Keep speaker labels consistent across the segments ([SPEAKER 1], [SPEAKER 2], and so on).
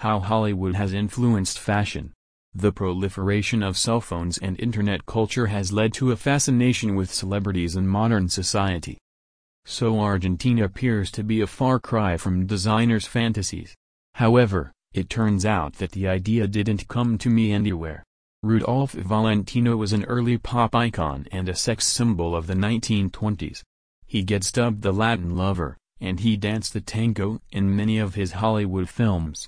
[SPEAKER 1] How Hollywood has influenced fashion. The proliferation of cell phones and internet culture has led to a fascination with celebrities in modern society. So Argentina appears to be a far cry from designers' fantasies. However, it turns out that the idea didn't come to me anywhere. Rudolph Valentino was an early pop icon and a sex symbol of the 1920s. He gets dubbed the Latin lover, and he danced the tango in many of his Hollywood films.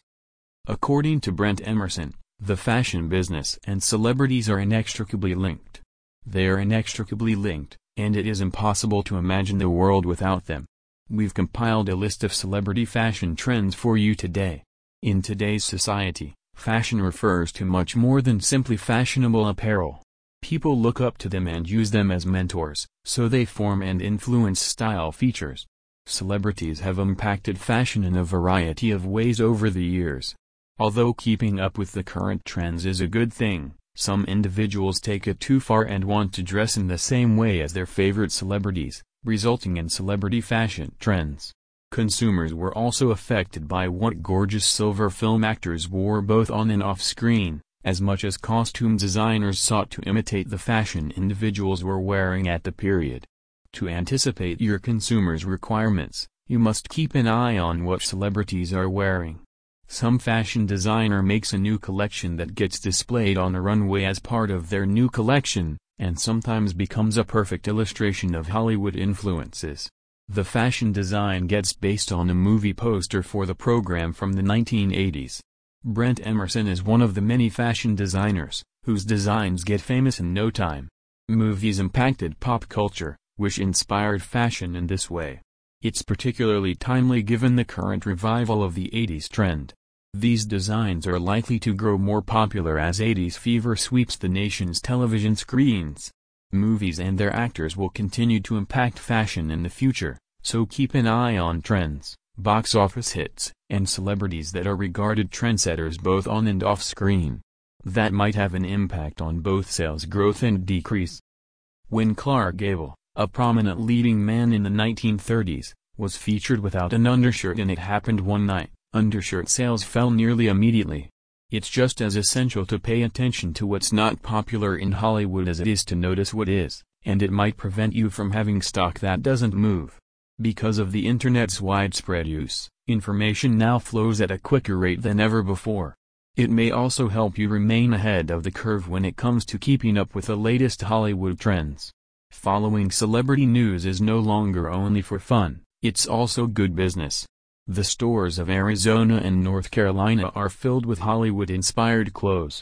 [SPEAKER 1] According to Brent Emerson, the fashion business and celebrities are inextricably linked. They are inextricably linked, and it is impossible to imagine the world without them. We've compiled a list of celebrity fashion trends for you today. In today's society, fashion refers to much more than simply fashionable apparel. People look up to them and use them as mentors, so they form and influence style features. Celebrities have impacted fashion in a variety of ways over the years. Although keeping up with the current trends is a good thing, some individuals take it too far and want to dress in the same way as their favorite celebrities, resulting in celebrity fashion trends. Consumers were also affected by what gorgeous silver film actors wore both on and off screen, as much as costume designers sought to imitate the fashion individuals were wearing at the period. To anticipate your consumers' requirements, you must keep an eye on what celebrities are wearing. Some fashion designer makes a new collection that gets displayed on a runway as part of their new collection, and sometimes becomes a perfect illustration of Hollywood influences. The fashion design gets based on a movie poster for the program from the 1980s. Brent Emerson is one of the many fashion designers, whose designs get famous in no time. Movies impacted pop culture, which inspired fashion in this way. It's particularly timely given the current revival of the 80s trend. These designs are likely to grow more popular as 80s fever sweeps the nation's television screens. Movies and their actors will continue to impact fashion in the future, so keep an eye on trends, box office hits, and celebrities that are regarded trendsetters both on and off screen. That might have an impact on both sales growth and decrease. When Clark Gable, a prominent leading man in the 1930s, was featured without an undershirt and it happened one night, undershirt sales fell nearly immediately. It's just as essential to pay attention to what's not popular in Hollywood as it is to notice what is, and it might prevent you from having stock that doesn't move. Because of the Internet's widespread use, information now flows at a quicker rate than ever before. It may also help you remain ahead of the curve when it comes to keeping up with the latest Hollywood trends. Following celebrity news is no longer only for fun, it's also good business. The stores of Arizona and North Carolina are filled with Hollywood-inspired clothes.